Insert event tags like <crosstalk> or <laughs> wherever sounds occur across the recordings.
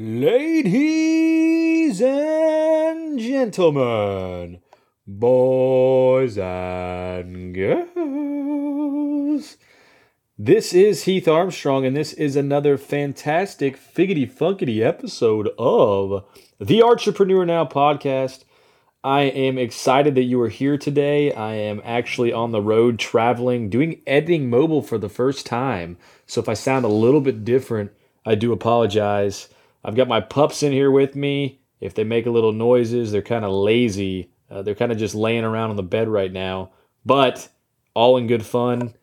Ladies and gentlemen, boys and girls, this is Heath Armstrong, and this is another fantastic figgity funkity episode of the Entrepreneur Now podcast. I am excited that you are here today. I am actually on the road traveling, doing editing mobile for the first time. So if I sound a little bit different, I do apologize. I've got my pups in here with me. If they make a little noises, they're kind of lazy. Uh, they're kind of just laying around on the bed right now, but all in good fun.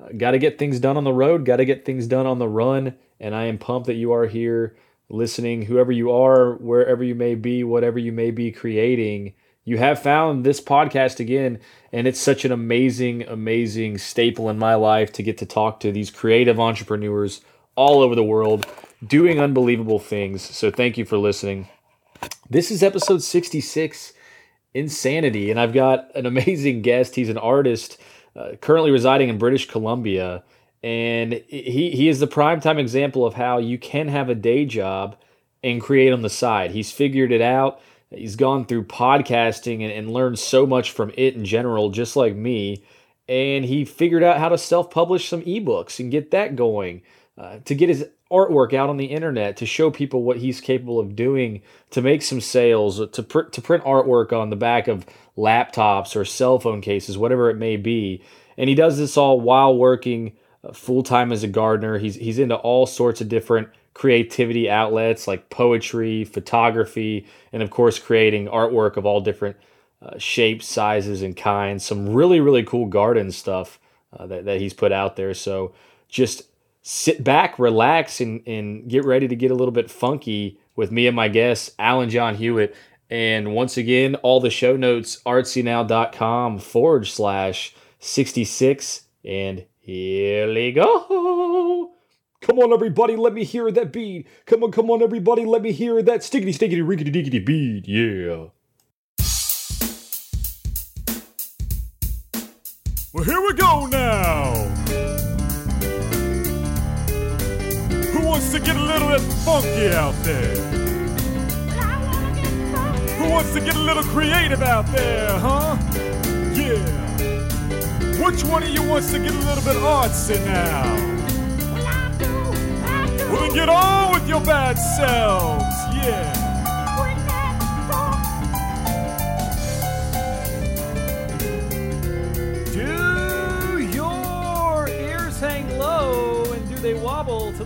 Uh, got to get things done on the road, got to get things done on the run. And I am pumped that you are here listening, whoever you are, wherever you may be, whatever you may be creating. You have found this podcast again, and it's such an amazing, amazing staple in my life to get to talk to these creative entrepreneurs all over the world doing unbelievable things. So thank you for listening. This is episode 66 Insanity, and I've got an amazing guest. He's an artist uh, currently residing in British Columbia, and he, he is the prime time example of how you can have a day job and create on the side. He's figured it out. He's gone through podcasting and, and learned so much from it in general, just like me. And he figured out how to self publish some ebooks and get that going. Uh, to get his artwork out on the internet to show people what he's capable of doing to make some sales to pr- to print artwork on the back of laptops or cell phone cases whatever it may be. And he does this all while working uh, full time as a gardener. He's he's into all sorts of different creativity outlets like poetry photography and of course creating artwork of all different uh, shapes sizes and kinds. Some really really cool garden stuff uh, that, that he's put out there. So just sit back, relax, and, and get ready to get a little bit funky with me and my guest, Alan John Hewitt. And once again, all the show notes, artsynow.com forward slash 66. And here we go. Come on, everybody, let me hear that beat. Come on, come on, everybody, let me hear that stickety, stickety, rickety, dickety beat. Yeah. Well, here we go now. Wants to get a little bit funky out there? Who wants to get a little creative out there, huh? Yeah. Which one of you wants to get a little bit artsy now? Well, I do. then get on with your bad selves, yeah.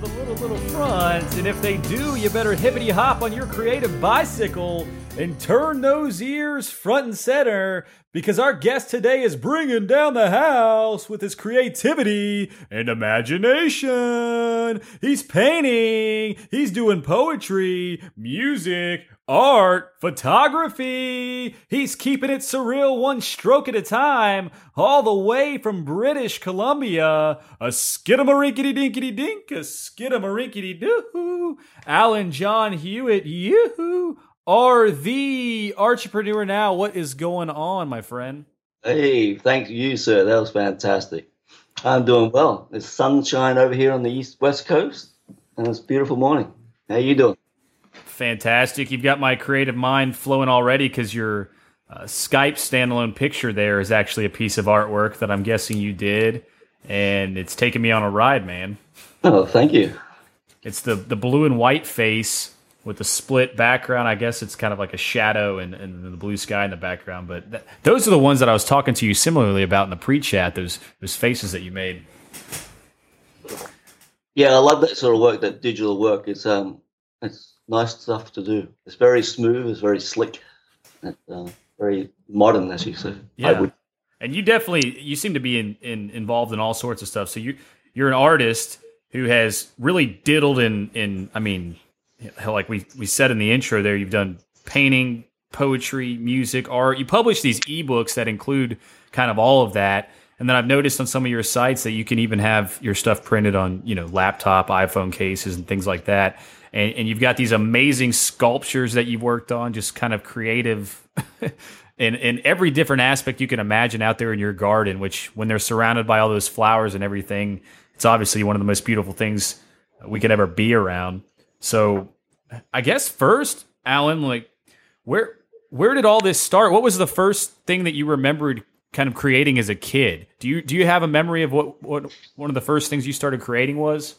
The little, little front. And if they do, you better hippity hop on your creative bicycle and turn those ears front and center because our guest today is bringing down the house with his creativity and imagination. He's painting, he's doing poetry, music, art, photography. He's keeping it surreal one stroke at a time, all the way from British Columbia. A skidamarinkity dinkity dink, a skidamarinkity doo. Alan John Hewitt, you are the entrepreneur now. What is going on, my friend? Hey, thank you, sir. That was fantastic. I'm doing well. It's sunshine over here on the east west coast, and it's beautiful morning. How you doing? Fantastic. You've got my creative mind flowing already because your uh, Skype standalone picture there is actually a piece of artwork that I'm guessing you did, and it's taking me on a ride, man. Oh, thank you. It's the the blue and white face with the split background. I guess it's kind of like a shadow and, and the blue sky in the background. But th- those are the ones that I was talking to you similarly about in the pre-chat. Those those faces that you made. Yeah, I love that sort of work. That digital work. It's um, it's nice stuff to do. It's very smooth. It's very slick. It's, uh, very modern, as you say. Yeah. And you definitely you seem to be in, in involved in all sorts of stuff. So you you're an artist who has really diddled in in I mean like we we said in the intro there you've done painting, poetry, music, art. You publish these ebooks that include kind of all of that. And then I've noticed on some of your sites that you can even have your stuff printed on, you know, laptop, iPhone cases and things like that and, and you've got these amazing sculptures that you've worked on, just kind of creative. <laughs> in, in every different aspect you can imagine out there in your garden, which when they're surrounded by all those flowers and everything, it's obviously one of the most beautiful things we could ever be around. So I guess first, Alan, like where where did all this start? What was the first thing that you remembered kind of creating as a kid? Do you do you have a memory of what what one of the first things you started creating was?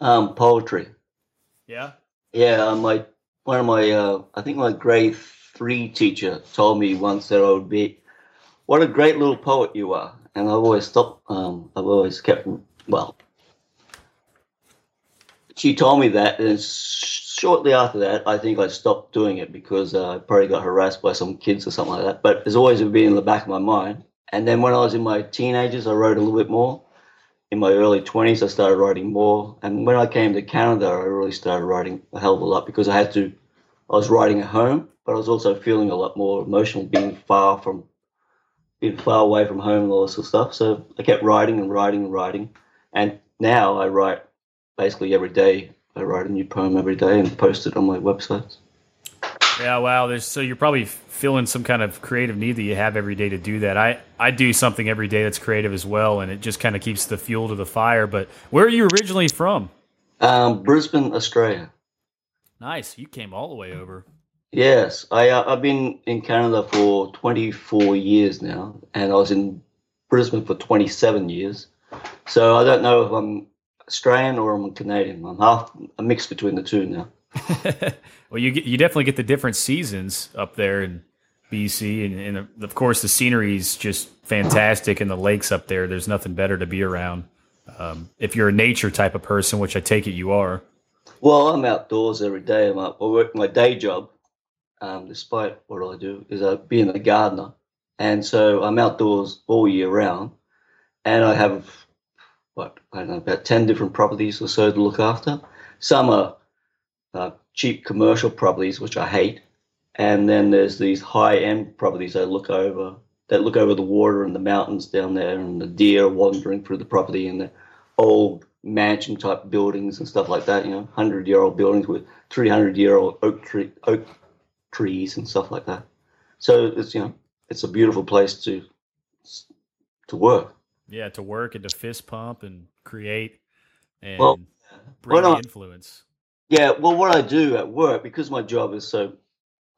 Um, poetry. Yeah. Yeah, uh, my one of my uh, I think my grade three teacher told me once that I would be what a great little poet you are, and I've always thought um, I've always kept well. She told me that, and shortly after that, I think I stopped doing it because uh, I probably got harassed by some kids or something like that. But it's always been in the back of my mind. And then when I was in my teenagers, I wrote a little bit more. In my early 20s, I started writing more. And when I came to Canada, I really started writing a hell of a lot because I had to, I was writing at home, but I was also feeling a lot more emotional being far from, being far away from home and all this stuff. So I kept writing and writing and writing. And now I write basically every day. I write a new poem every day and post it on my websites. Yeah, wow. There's so you're probably feeling some kind of creative need that you have every day to do that. I I do something every day that's creative as well, and it just kind of keeps the fuel to the fire. But where are you originally from? Um, Brisbane, Australia. Nice. You came all the way over. Yes, I uh, I've been in Canada for 24 years now, and I was in Brisbane for 27 years. So I don't know if I'm Australian or I'm Canadian. I'm half a mix between the two now. <laughs> well, you get, you definitely get the different seasons up there in BC, and, and of course the scenery is just fantastic, and the lakes up there. There's nothing better to be around. Um, if you're a nature type of person, which I take it you are. Well, I'm outdoors every day. I'm up, I work my day job, um, despite what I do, is uh, being a gardener, and so I'm outdoors all year round, and I have what I don't know about ten different properties or so to look after. Some are uh, cheap commercial properties, which I hate, and then there's these high end properties that look over that look over the water and the mountains down there, and the deer wandering through the property, and the old mansion type buildings and stuff like that. You know, hundred year old buildings with three hundred year old oak tree oak trees and stuff like that. So it's you know it's a beautiful place to to work. Yeah, to work and to fist pump and create and well, bring well, influence. Yeah, well, what I do at work because my job is so,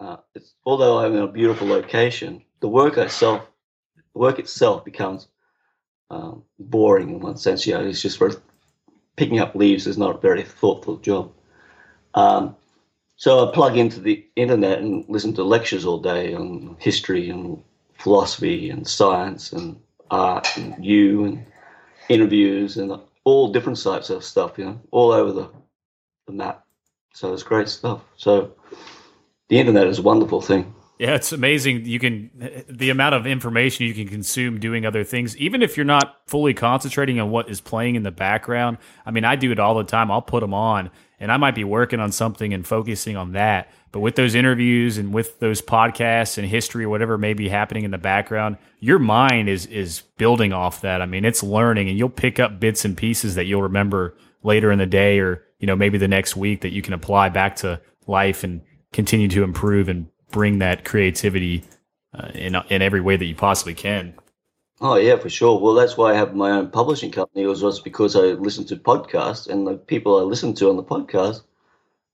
uh, it's although I'm in a beautiful location, the work itself, the work itself becomes um, boring in one sense. Yeah, it's just for picking up leaves is not a very thoughtful job. Um, so I plug into the internet and listen to lectures all day on history and philosophy and science and art and you and interviews and all different types of stuff, you know, all over the, the map. So it's great stuff. So the internet is a wonderful thing. Yeah, it's amazing. You can the amount of information you can consume doing other things, even if you're not fully concentrating on what is playing in the background. I mean, I do it all the time. I'll put them on, and I might be working on something and focusing on that. But with those interviews and with those podcasts and history or whatever may be happening in the background, your mind is is building off that. I mean, it's learning and you'll pick up bits and pieces that you'll remember later in the day or, you know, maybe the next week that you can apply back to life and continue to improve and bring that creativity uh, in in every way that you possibly can. Oh yeah, for sure. Well, that's why I have my own publishing company. It was just because I listened to podcasts, and the people I listened to on the podcast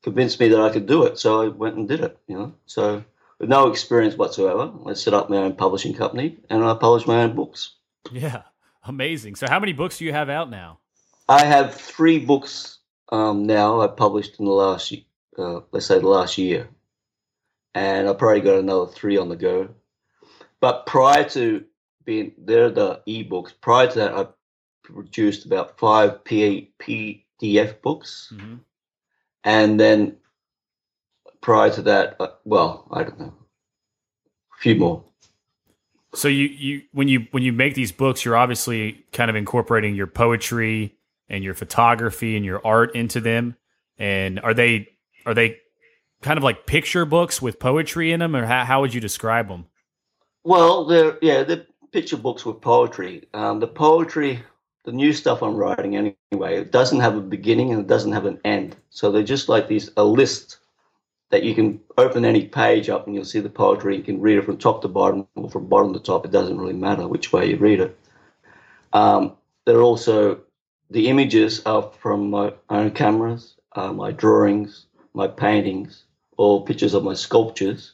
convinced me that I could do it. So I went and did it, you know. So with no experience whatsoever, I set up my own publishing company and I published my own books. Yeah, amazing. So how many books do you have out now? I have three books um, now. I published in the last, uh, let's say, the last year, and I probably got another three on the go. But prior to being there, the ebooks. Prior to that, I produced about five P- PDF books. Mm-hmm and then prior to that, uh, well, I don't know, a few more. So you you when you when you make these books, you're obviously kind of incorporating your poetry and your photography and your art into them. And are they are they kind of like picture books with poetry in them, or how, how would you describe them? Well, they're yeah, they're picture books with poetry. Um, the poetry the new stuff I'm writing anyway, it doesn't have a beginning and it doesn't have an end. So they're just like these a list that you can open any page up and you'll see the poetry. You can read it from top to bottom or from bottom to top. It doesn't really matter which way you read it. Um, there are also the images are from my own cameras, uh, my drawings, my paintings or pictures of my sculptures,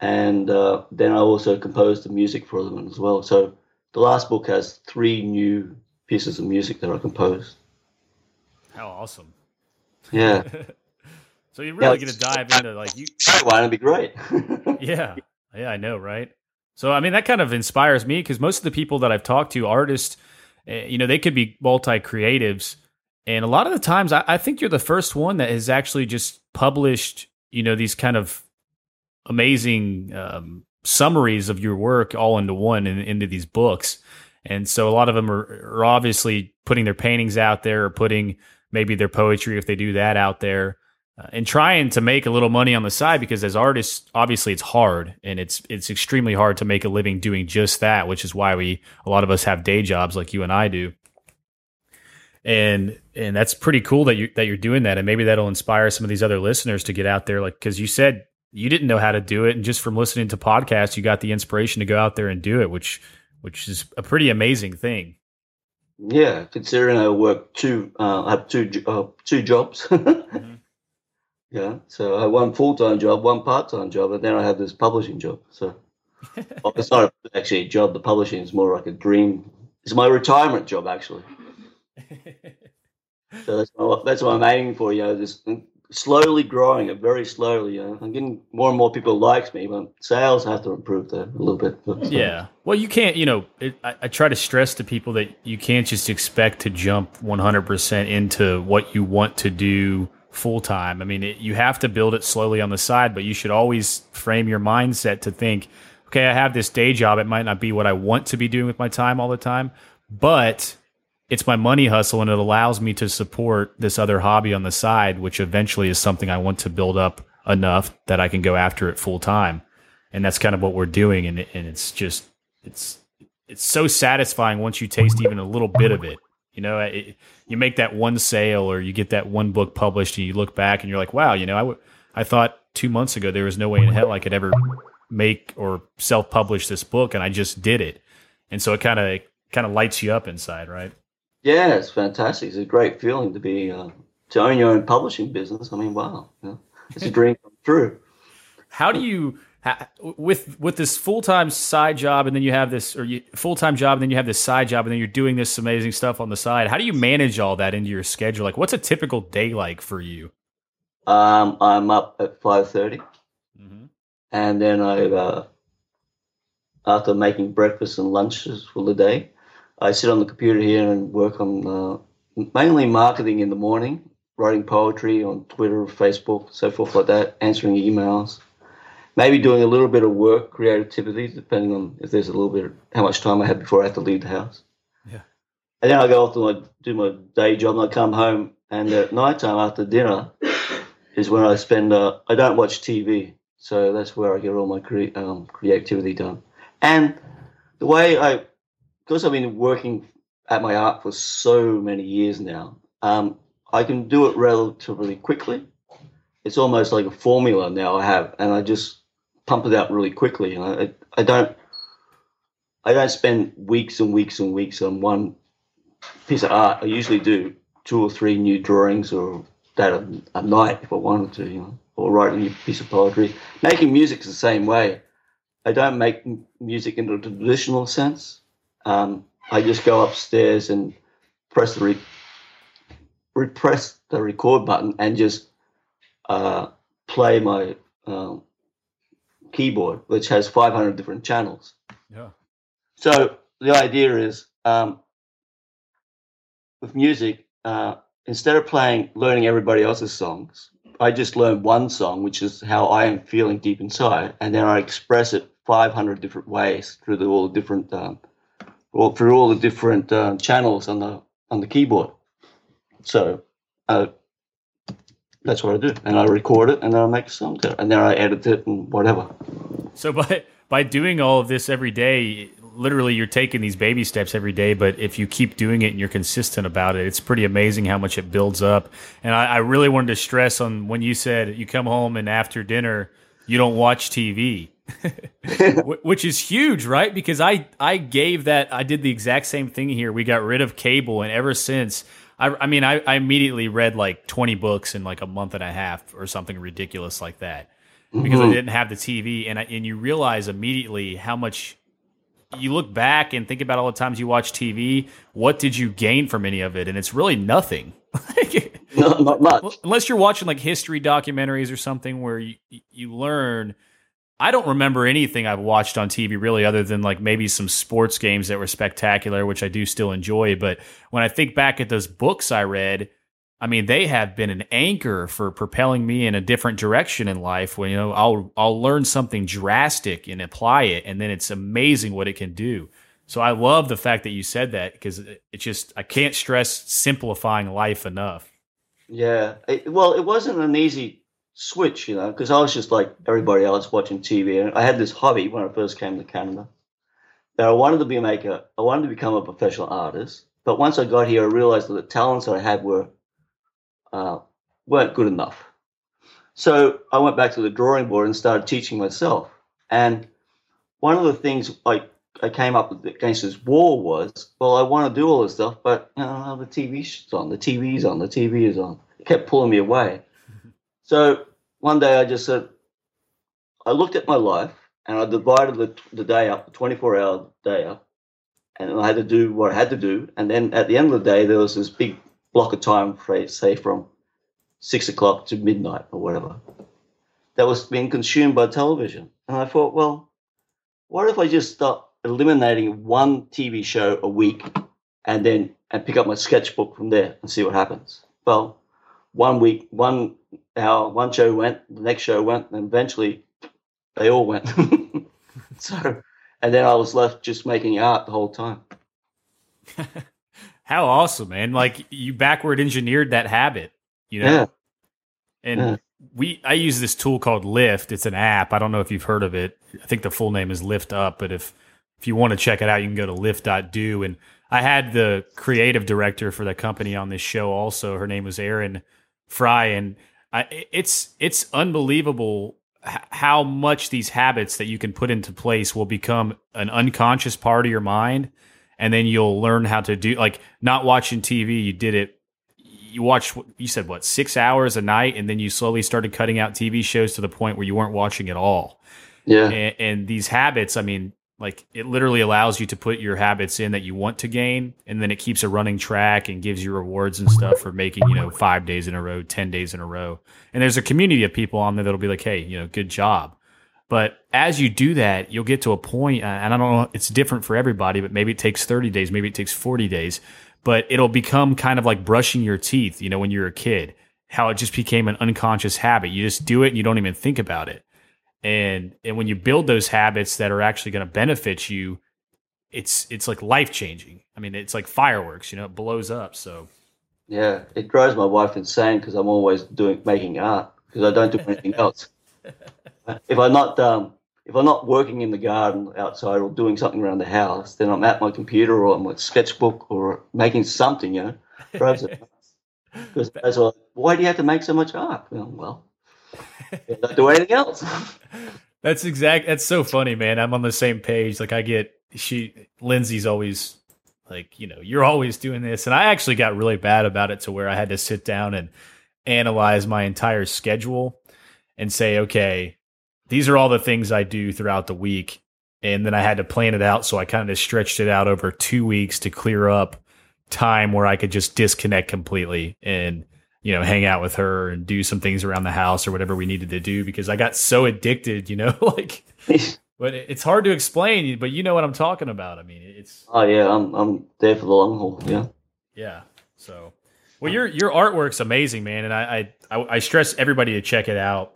and uh, then I also composed the music for them as well. So the last book has three new pieces of music that I composed. How awesome! Yeah. <laughs> so you're really yeah, gonna dive into like you. Why it'd be great. <laughs> yeah, yeah, I know, right? So I mean, that kind of inspires me because most of the people that I've talked to, artists, you know, they could be multi creatives, and a lot of the times, I, I think you're the first one that has actually just published, you know, these kind of amazing um, summaries of your work all into one and into these books. And so a lot of them are, are obviously putting their paintings out there or putting maybe their poetry if they do that out there uh, and trying to make a little money on the side because as artists obviously it's hard and it's it's extremely hard to make a living doing just that which is why we a lot of us have day jobs like you and I do. And and that's pretty cool that you that you're doing that. And maybe that'll inspire some of these other listeners to get out there. Like cuz you said you didn't know how to do it. And just from listening to podcasts you got the inspiration to go out there and do it which which is a pretty amazing thing. Yeah considering i work two uh, i have two uh, two jobs. <laughs> Mm-hmm. Yeah so i have one full-time job one part-time job and then i have this publishing job so well, it's not actually a job the publishing is more like a dream it's my retirement job actually <laughs> so that's what, that's what i'm aiming for you know this slowly growing it very slowly. You know? I'm getting more and more people likes me, but sales have to improve there a little bit. So. Yeah. Well, you can't. You know, it, I, I, try to stress to people that you can't just expect to jump 100 percent into what you want to do full time. I mean, it, you have to build it slowly on the side, but you should always frame your mindset to think, okay, I have this day job. It might not be what I want to be doing with my time all the time, but it's my money hustle and it allows me to support this other hobby on the side, which eventually is something I want to build up enough that I can go after it full time. And that's kind of what we're doing. And, and it's just, it's, it's so satisfying once you taste even a little bit of it. You know, it, you make that one sale or you get that one book published and you look back and you're like, wow, you know, I, w- I thought two months ago there was no way in hell I could ever make or self publish this book. And I just did it. And so it kind of, kind of lights you up inside, right? Yeah, it's fantastic. It's a great feeling to be uh, to own your own publishing business. I mean, wow, you know, it's a dream come true. How do you with with this full time side job, and then you have this or full time job, and then you have this side job, and then you're doing this amazing stuff on the side? How do you manage all that into your schedule? Like, what's a typical day like for you? Um, I'm up at five thirty, mm mm-hmm. and then I uh, after making breakfast and lunches for the day. I sit on the computer here and work on uh, mainly marketing in the morning, writing poetry on Twitter, Facebook, so forth like that, answering emails, maybe doing a little bit of work, creativity, depending on if there's a little bit, of, how much time I have before I have to leave the house. Yeah. And then I go off to my, do my day job and I come home and at night time after dinner is when I spend, uh, I don't watch TV. So that's where I get all my cre- um, creativity done. And the way I because I've been working at my art for so many years now, um, I can do it relatively quickly. It's almost like a formula now I have, and I just pump it out really quickly. And I, I don't, I don't spend weeks and weeks and weeks on one piece of art. I usually do two or three new drawings or that a, a night if I wanted to, you know, or write a new piece of poetry. Making music is the same way. I don't make music in the traditional sense. Um, I just go upstairs and press the re- repress the record button and just uh, play my um, keyboard, which has 500 different channels. Yeah. So the idea is um, with music, uh, instead of playing, learning everybody else's songs, I just learn one song, which is how I am feeling deep inside, and then I express it 500 different ways through the, all the different um, or through all the different uh, channels on the on the keyboard. So uh, that's what I do, and I record it, and then I make a song to it, and then I edit it and whatever. So by by doing all of this every day, literally you're taking these baby steps every day. But if you keep doing it and you're consistent about it, it's pretty amazing how much it builds up. And I, I really wanted to stress on when you said you come home and after dinner you don't watch TV <laughs> which is huge, right? Because I I gave that I did the exact same thing here. We got rid of cable, and ever since I, I mean, I, I immediately read like 20 books in like a month and a half or something ridiculous like that because I Mhm. didn't have the TV. And I, and you realize immediately how much you look back and think about all the times you watch TV. What did you gain from any of it? And it's really nothing. <laughs> not, not much. Unless you're watching like history documentaries or something where you you learn. I don't remember anything I've watched on TV really, other than like maybe some sports games that were spectacular, which I do still enjoy. But when I think back at those books I read, I mean, they have been an anchor for propelling me in a different direction in life. When you know, I'll I'll learn something drastic and apply it, and then it's amazing what it can do. So I love the fact that you said that because it, just I can't stress simplifying life enough. Yeah. It, well, it wasn't an easy switch, you know, because I was just like everybody else watching TV. And I had this hobby when I first came to Canada that I wanted to be a maker. I wanted to become a professional artist. But once I got here, I realized that the talents that I had were uh, weren't good enough. So I went back to the drawing board and started teaching myself. And one of the things I, I came up with against this wall was, well, I want to do all this stuff, but you know, the TV's on, the TV's on, the TV is on. It kept pulling me away. <laughs> So one day I just said, I looked at my life and I divided the, the day up, the 24 hour day up, and I had to do what I had to do. And then at the end of the day, there was this big block of time, for, say from six o'clock to midnight or whatever, that was being consumed by television. And I thought, well, what if I just start eliminating one TV show a week and then and pick up my sketchbook from there and see what happens? Well, one week, one hour, one show went, the next show went, and eventually they all went. <laughs> so, and then I was left just making art the whole time. <laughs> How awesome, man! Like you backward engineered that habit, you know. Yeah. And Yeah. we, I use this tool called Lift. It's an app. I don't know if you've heard of it. I think the full name is Lift Up, but if if you want to check it out, you can go to lift.do. And I had the creative director for the company on this show. Also, her name was Erin Fry, and I, it's it's unbelievable how much these habits that you can put into place will become an unconscious part of your mind and then you'll learn how to do like not watching TV. You did it. You watched. You said what six hours a night, and then you slowly started cutting out TV shows to the point where you weren't watching at all. Yeah. And, and these habits, I mean, like it literally allows you to put your habits in that you want to gain, and then it keeps a running track and gives you rewards and stuff for making you know five days in a row, ten days in a row. And there's a community of people on there that'll be like, hey, you know, good job. But as you do that, you'll get to a uh, and I don't know, it's different for everybody, but maybe it takes 30 days, maybe it takes 40 days, but it'll become kind of like brushing your teeth, you know, when you're a kid, how it just became an unconscious habit. You just do it and you don't even think about it. And and when you build those habits that are actually going to benefit you, it's it's like life changing. I mean, it's like fireworks, you know, it blows up. So Yeah. It drives my wife insane because I'm always doing making art because I don't do anything <laughs> else. If I'm not um, if I'm not working in the garden outside or doing something around the house, then I'm at my computer or on my sketchbook or making something. You know, drives it. <laughs> Because that's all. Why do you have to make so much art? Well, don't do anything else. That's exact. That's so funny, man. I'm on the same page. Like I get she Lindsay's always like, you know, you're always doing this, and I actually got really bad about it to where I had to sit down and analyze my entire schedule and say, okay, these are all the things I do throughout the week, and then I had to plan it out. So I kind of stretched it out over two weeks to clear up time where I could just disconnect completely and you know, hang out with her and do some things around the house or whatever we needed to do because I got so addicted, you know, <laughs> like, <laughs> but it's hard to explain, but you know what I'm talking about. I mean, it's, oh yeah, I'm I'm there for the long haul. Yeah. yeah. So, well, your, your artwork's amazing, man. And I, I, I, stress everybody to check it out.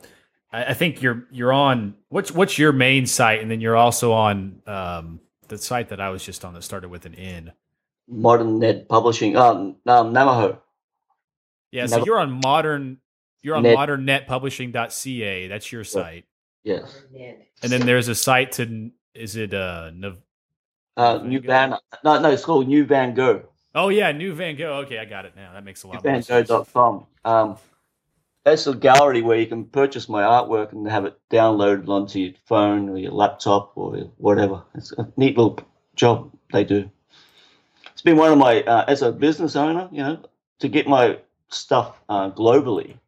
I, I think you're, you're on, what's, what's your main site? And then you're also on, um, the site that I was just on that started with an N. Modern Net Publishing. Um, um Namaho. Yeah. So Never- you're on modern, you're on Net- modernnetpublishing.ca. That's your site. Yes. And then there's a site to is it uh Nav- Uh, Van New Gogh. Van. No, no, it's called New Van Gogh. oh yeah New Van Gogh okay I got it now that makes a lot more sense NewVanGogh.com. Um, that's a gallery where you can purchase my artwork and have it downloaded onto your phone or your laptop or whatever. It's a neat little job they do. It's been one of my, uh, as a business owner, you know, to get my stuff uh, globally,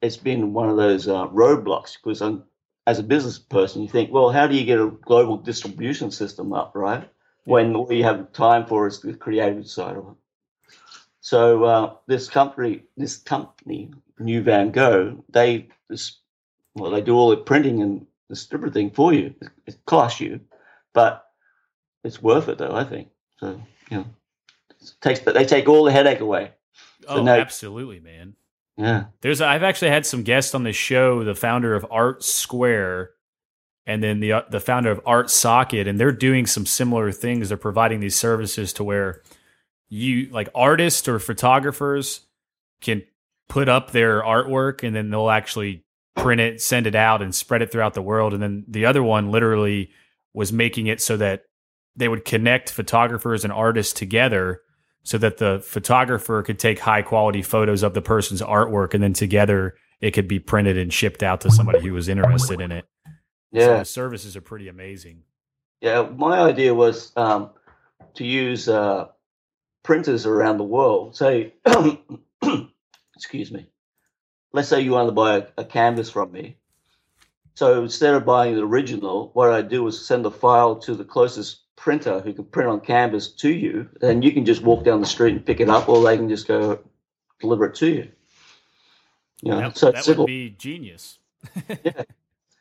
it's been one of those uh, roadblocks because I'm, as a business person, you think, well, how do you get a global distribution system up, right? When all you have time for is the creative side of it. So uh, this company, this company, New Van Gogh, they this, well, they do all the printing and the stripper thing for you. It, it costs you, but it's worth it, though. I think so. You know, it takes they take all the headache away. Oh, absolutely, man. Yeah. There's I've actually had some guests on the show, the founder of Art Square and then the uh, the founder of Art Socket and they're doing some similar things. They're providing these services to where you like artists or photographers can put up their artwork and then they'll actually print it, send it out, and spread it throughout the world. And then the other one literally was making it so that they would connect photographers and artists together so that the photographer could take high quality photos of the person's artwork and then together it could be printed and shipped out to somebody who was interested in it. Yeah. So the services are pretty amazing. Yeah. My idea was um, to use uh, printers around the world. Say, <clears throat> excuse me. Let's say you want to buy a, a, canvas from me. So instead of buying the original, what I do is send a file to the closest printer who can print on canvas to you, and you can just walk down the street and pick it up, or they can just go deliver it to you. You know, that, so that would be genius. <laughs> yeah.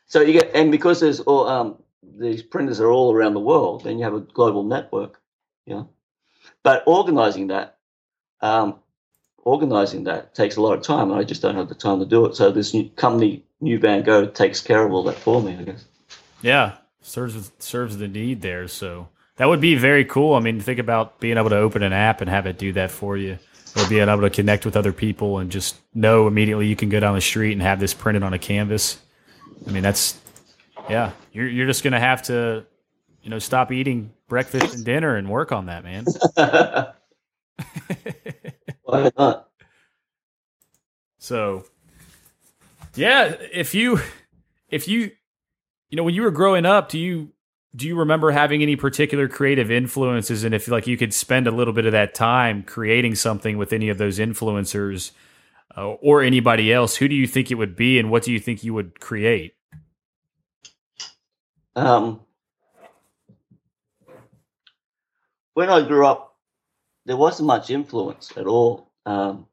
So you get, and because there's all um, these printers are all around the world, then you have a global network. You know, but organizing that, um, organizing that takes a lot of time, and I just don't have the time to do it. So this new company, New Van Gogh, takes care of all that for me. I guess. Yeah, serves serves the need there. So that would be very cool. I mean, think about being able to open an app and have it do that for you, or being able to connect with other people and just know immediately you can go down the street and have this printed on a canvas. I mean, that's yeah. You're you're just gonna have to, you know, stop eating breakfast and dinner and work on that, man. <laughs> <laughs> Why not? So, yeah, if you if you you know when you were growing up, do you do you remember having any particular creative influences? And if like you could spend a little bit of that time creating something with any of those influencers uh, or anybody else who do you think it would be and what do you think you would create? Um, when i grew up there wasn't much influence at all. Um,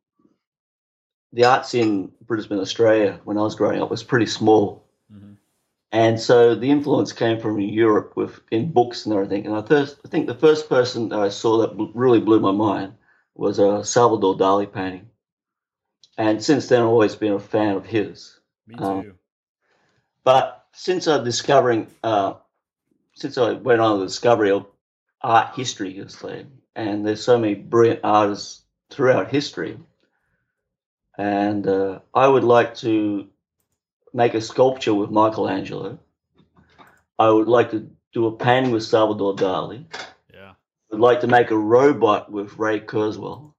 the arts in brisbane australia when i was growing up was pretty small and so the influence came from Europe with in books and everything. And I first, I think the first person I saw that really blew my mind was a Salvador Dali painting. And since then, I've always been a fan of his. Me too. Um, but since I discovering, uh, since I went on the discovery of art history, say, and there's so many brilliant artists throughout history, and uh, I would like to make a sculpture with Michelangelo. I would like to do a painting with Salvador Dali. Yeah. I'd like to make a robot with Ray Kurzweil.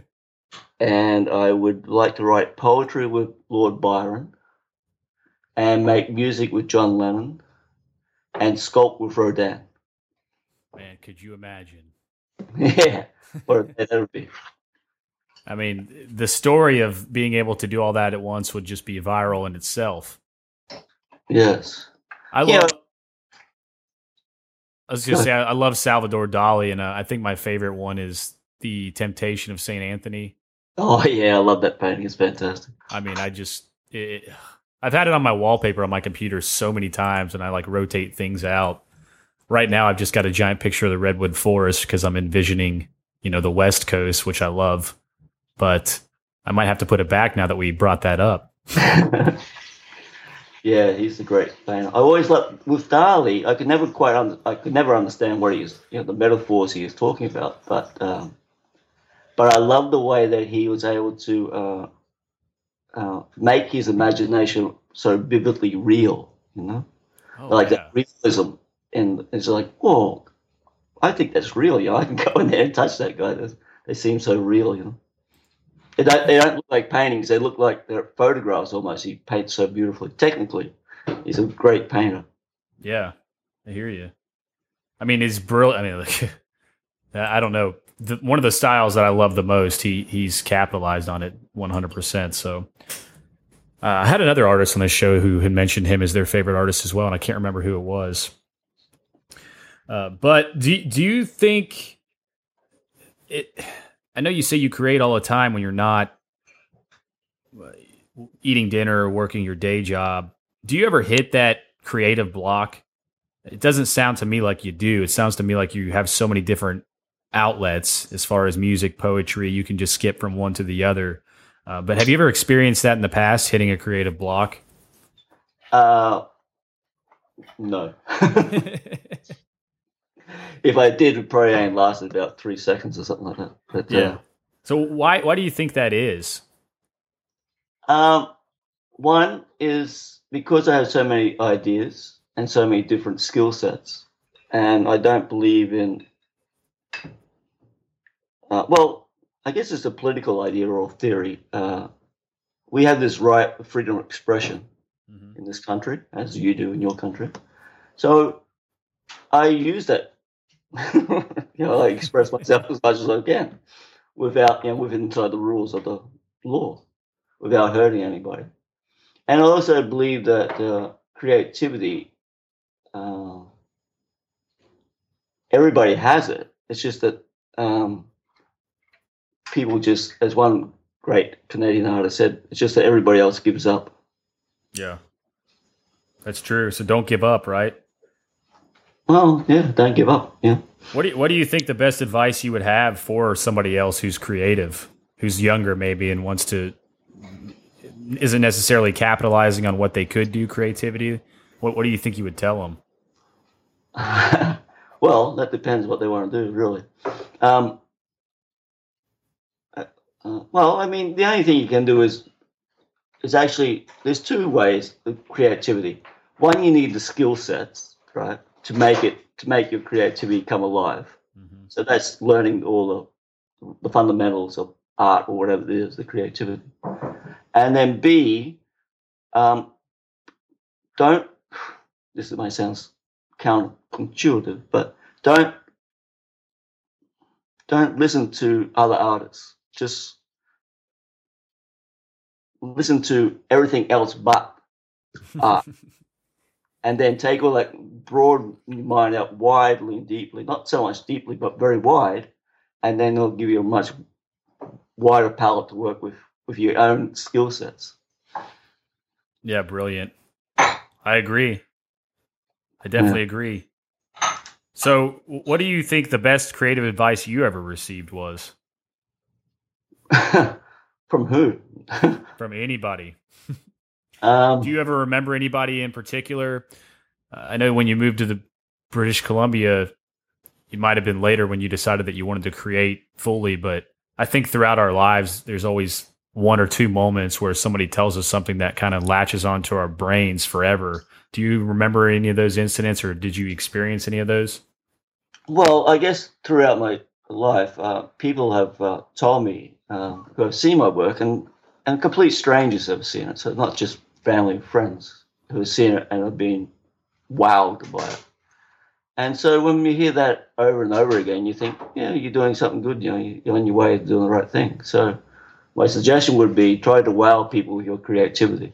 <laughs> and I would like to write poetry with Lord Byron and make music with John Lennon and sculpt with Rodin. Man, could you imagine? <laughs> yeah, what that would be. I mean, the story of being able to do all that at once would just be viral in itself. Yes. I yeah. love. I was gonna say I, love Salvador Dali, and uh, I think my favorite one is the Temptation of Saint Anthony. Oh yeah, I love that painting. It's fantastic. I mean, I just it, I've had it on my wallpaper on my computer so many times, and I like rotate things out. Right now, I've just got a giant picture of the redwood forest because I'm envisioning, you know, the West Coast, which I love but I might have to put it back now that we brought that up. <laughs> yeah, he's a great fan. I always loved with Dali. I could never quite under, I could never understand what he's you know the metaphors he was talking about, but um, but I love the way that he was able to uh, uh, make his imagination so vividly real. You know, oh, like yeah. that realism, and it's like, whoa, I think that's real. You know, I can go in there and touch that guy. They seem so real. You know. They don't, they don't look like paintings. They look like they're photographs almost. He paints so beautifully. Technically, he's a great painter. Yeah, I hear you. I mean, he's brilliant. I mean, like, <laughs> I don't know. the, one of the styles that I love the most. He he's capitalized on it 100. percent So uh, I had another artist on this show who had mentioned him as their favorite artist as well, and I can't remember who it was. Uh, but do do you think it? I know you say you create all the time when you're not uh, eating dinner or working your day job. Do you ever hit that creative block? It doesn't sound to me like you do. It sounds to me like you have so many different outlets as far as music, poetry. You can just skip from one to the other. Uh, but have you ever experienced that in the past, hitting a creative block? Uh, no. <laughs> <laughs> if I did, it probably only lasted about three seconds or something like that. But, yeah. Uh, so why why do you think that is? Um, one is because I have so many ideas and so many different skill sets, and I don't believe in. Uh, well, I guess it's a political idea or theory. Uh, we have this right of freedom of expression mm-hmm. in this country, as you do in your country. So I use that <laughs> you know, I express myself as much as I can without, you know, within inside the rules of the law, without hurting anybody. And I also believe that uh, creativity, uh, everybody has it. It's just that um, people just, as one great Canadian artist said, it's just that everybody else gives up. Yeah, that's true. So don't give up, right? Well, yeah, don't give up. Yeah. What do you, what do you think the best advice you would have for somebody else who's creative, who's younger maybe and wants to isn't necessarily capitalizing on what they could do creativity? What what do you think you would tell them? <laughs> well, that depends what they want to do, really. Um, uh, uh, well, I mean, the only thing you can do is is actually there's two ways of creativity. One, you need the skill sets, right? To make it to make your creativity come alive. Mm-hmm. So that's learning all the the fundamentals of art or whatever it is, the creativity. And then B, um, don't. This might sound counterintuitive, but don't don't listen to other artists. Just listen to everything else but <laughs> art. And then take all that broad mind out widely and deeply, not so much deeply, but very wide, and then it'll give you a much wider palette to work with with your own skill sets. Yeah, brilliant. I agree. I definitely yeah. agree. So, what do you think the best creative advice you ever received was? <laughs> From who? <laughs> From anybody. <laughs> Um, Do you ever remember anybody in particular? Uh, I know when you moved to the British Columbia, it might have been later when you decided that you wanted to create fully, but I think throughout our lives, there's always one or two moments where somebody tells us something that kind of latches onto our brains forever. Do you remember any of those incidents, or did you experience any of those? Well, I guess throughout my life, uh, people have uh, told me uh, who have seen my work, and and complete strangers have seen it. So not just family and friends who have seen it and have been wowed by it. And so when you hear that over and over again, you think, yeah, you're doing something good. You know, you're on your way to doing the right thing. So my suggestion would be try to wow people with your creativity.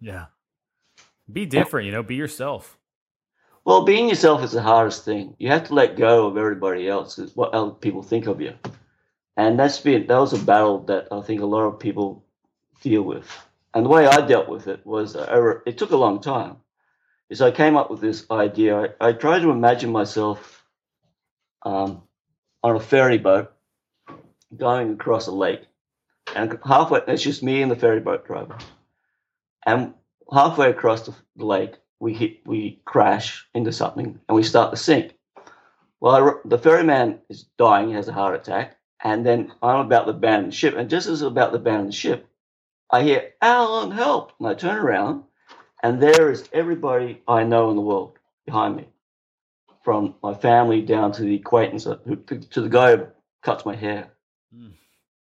Yeah. Be different, you know, be yourself. Well, being yourself is the hardest thing. You have to let go of everybody else, what other people think of you. And that's been that was a battle that I think a lot of people deal with. And the way I dealt with it was, uh, it took a long time. Is I came up with this idea. I, I tried to imagine myself um, on a ferry boat going across a lake, and halfway it's just me and the ferry boat driver. And halfway across the, the lake, we hit, we crash into something, and we start to sink. Well, I, the ferryman is dying; he has a heart attack, and then I'm about to abandon the ship. And just as about to abandon the ship, I hear, Alan, help. And I turn around, and there is everybody I know in the world behind me, from my family down to the acquaintance, who, to the guy who cuts my hair. Mm.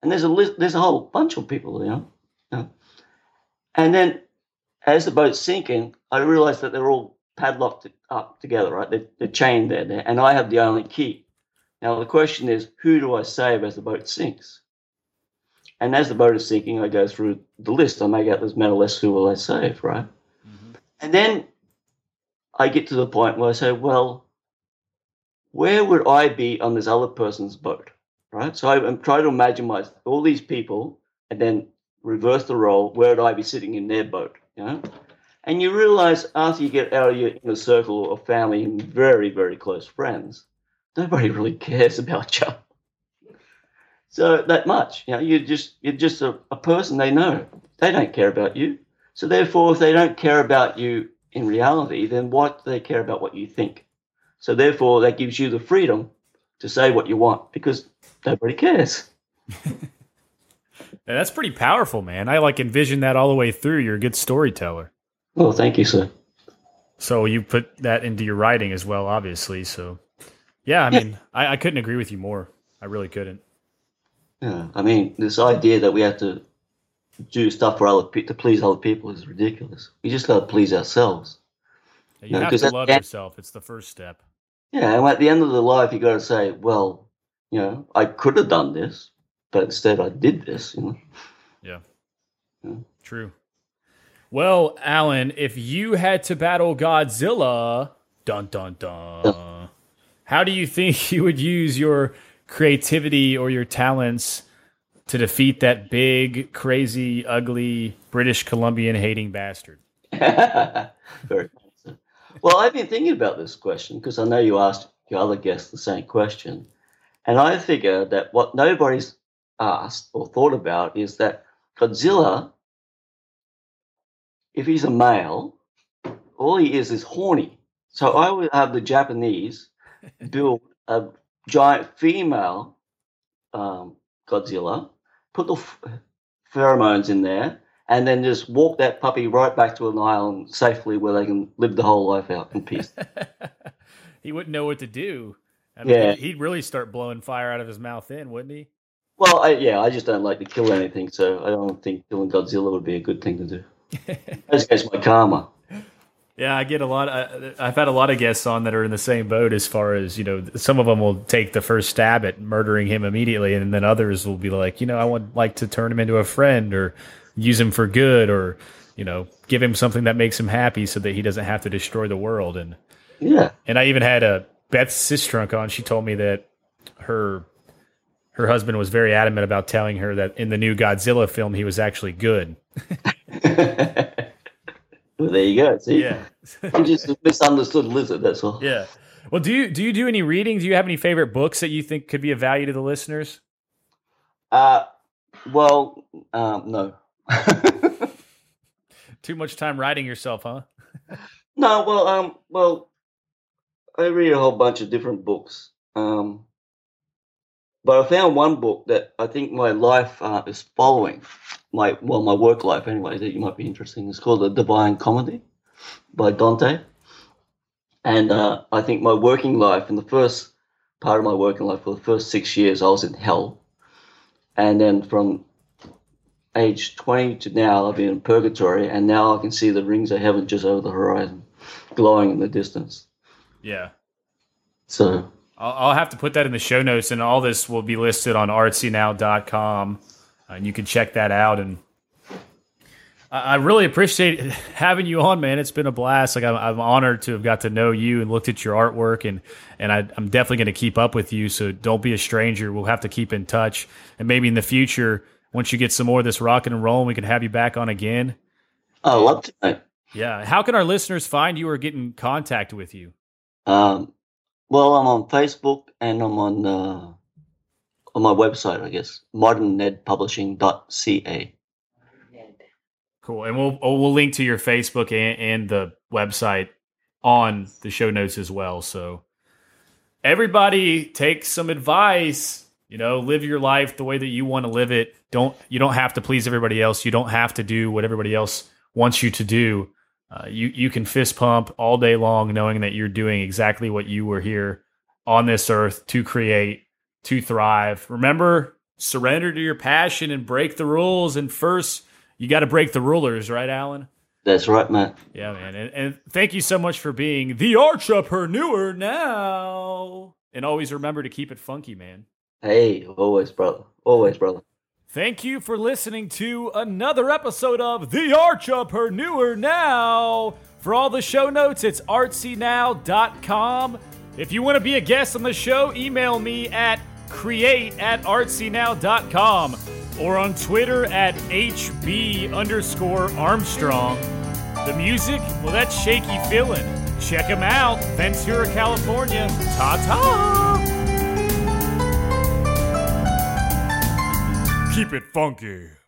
And there's a list, there's a whole bunch of people, you know. And then as the boat's sinking, I realize that they're all padlocked up together, right? They're, they're chained there, there, and I have the only key. Now the question is, who do I save as the boat sinks? And as the boat is sinking, I go through the list. I make out this mental list, who will I save, right? Mhm. And then I get to the point where I say, well, where would I be on this other person's boat? Right? So I- I'm trying to imagine my, all these people and then reverse the role. Where would I be sitting in their boat? You know? And you realize after you get out of your inner circle of family and very, very close friends, nobody really cares <laughs> about you. So that much, you know, you're just you're just a, a person they know. They don't care about you. So therefore, if they don't care about you in reality, then what do they care about what you think? So therefore, that gives you the freedom to say what you want because nobody cares. <laughs> And that's pretty powerful, man. I like envision that all the way through. You're a good storyteller. Well, thank you, sir. So you put that into your writing as well, obviously. So yeah, I Yeah. mean, I, I couldn't agree with you more. I really couldn't. Yeah, I mean, this idea that we have to do stuff for other pe- to please other people is ridiculous. We just got to please ourselves. You No, have 'cause to love yourself. It's the first step. Yeah, and at the end of the life, you got to say, well, you know, I could have done this, but instead I did this. You know. Yeah. True. Well, Alan, if you had to battle Godzilla, dun dun dun, how do you think <laughs> you would use your creativity or your talents to defeat that big, crazy, ugly British Columbian hating bastard? <laughs> Well, I've been thinking about this question because I know you asked your other guests the same question. And I figure that what nobody's asked or thought about is that Godzilla, if he's a male, all he is is horny. So I would have the Japanese build a giant female um, Godzilla, put the f- pheromones in there, and then just walk that puppy right back to an island safely where they can live the whole life out in peace. <laughs> he wouldn't know what to do. I mean, Yeah. he'd really start blowing fire out of his mouth then, wouldn't he? well, I, yeah, I just don't like to kill anything, so I don't think killing Godzilla would be a good thing to do. <laughs> That's against my karma. Yeah, I get a lot. I, I've had a lot of guests on that are in the same boat as far as you know. Some of them will take the first stab at murdering him immediately, and then others will be like, you know, I would like to turn him into a friend or use him for good, or you know, give him something that makes him happy so that he doesn't have to destroy the world. And Yeah. and I even had a Beth Sistrunk on. She told me that her her husband was very adamant about telling her that in the new Godzilla film he was actually good. <laughs> well, there you go. See, Yeah. I'm just <laughs> a misunderstood lizard. That's all. Yeah. Well, do you do you do any reading? Do you have any favorite books that you think could be of value to the listeners? Uh, well, um, no. <laughs> Too much time writing yourself, huh? no, well, um, well, I read a whole bunch of different books. Um, but I found one book that I think my life uh, is following. My well, my work life anyway. That you might be interested in. It's called The Divine Comedy by Dante. And uh, I think my working life, in the first part of my working life, for the first six years, I was in hell. And then from age 20 to now, I've been in purgatory, and now I can see the rings of heaven just over the horizon, glowing in the distance. Yeah. So, I'll, I'll have to put that in the show notes, and all this will be listed on artsynow.com, and you can check that out. And I, really appreciate <laughs> having you on, man. It's been a blast. Like I'm, I'm honored to have got to know you and looked at your artwork, and and I, I'm definitely going to keep up with you. So don't be a stranger. We'll have to keep in touch, and maybe in the future, once you get some more of this rocking and rolling, we can have you back on again. I love to. Yeah. How can our listeners find you or get in contact with you? Um, well, I'm on Facebook and I'm on uh, on my website, I guess, modernnedpublishing.ca. Cool. And we'll oh, we'll link to your Facebook and, and the website on the show notes as well. So everybody take some advice. You know, live your life the way that you want to live it. Don't you don't have to please everybody else. You don't have to do what everybody else wants you to do. Uh, you you can fist pump all day long, knowing that you're doing exactly what you were here on this earth to create, to thrive. Remember, surrender to your passion and break the rules. And first, you got to break the rulers, right, Alan? That's right, Matt. Yeah, man. And, and thank you so much for being the entrepreneur now. And always remember to keep it funky, man. Hey, always, brother. Always, brother. Thank you for listening to another episode of The Archipreneur Now. For all the show notes, it's artsynow.com. If you want to be a guest on the show, email me at create at artsynow.com or on Twitter at HB underscore Armstrong. The music, well, that's Shaky Feeling. Check them out, Ventura, California. Ta ta! Keep it funky.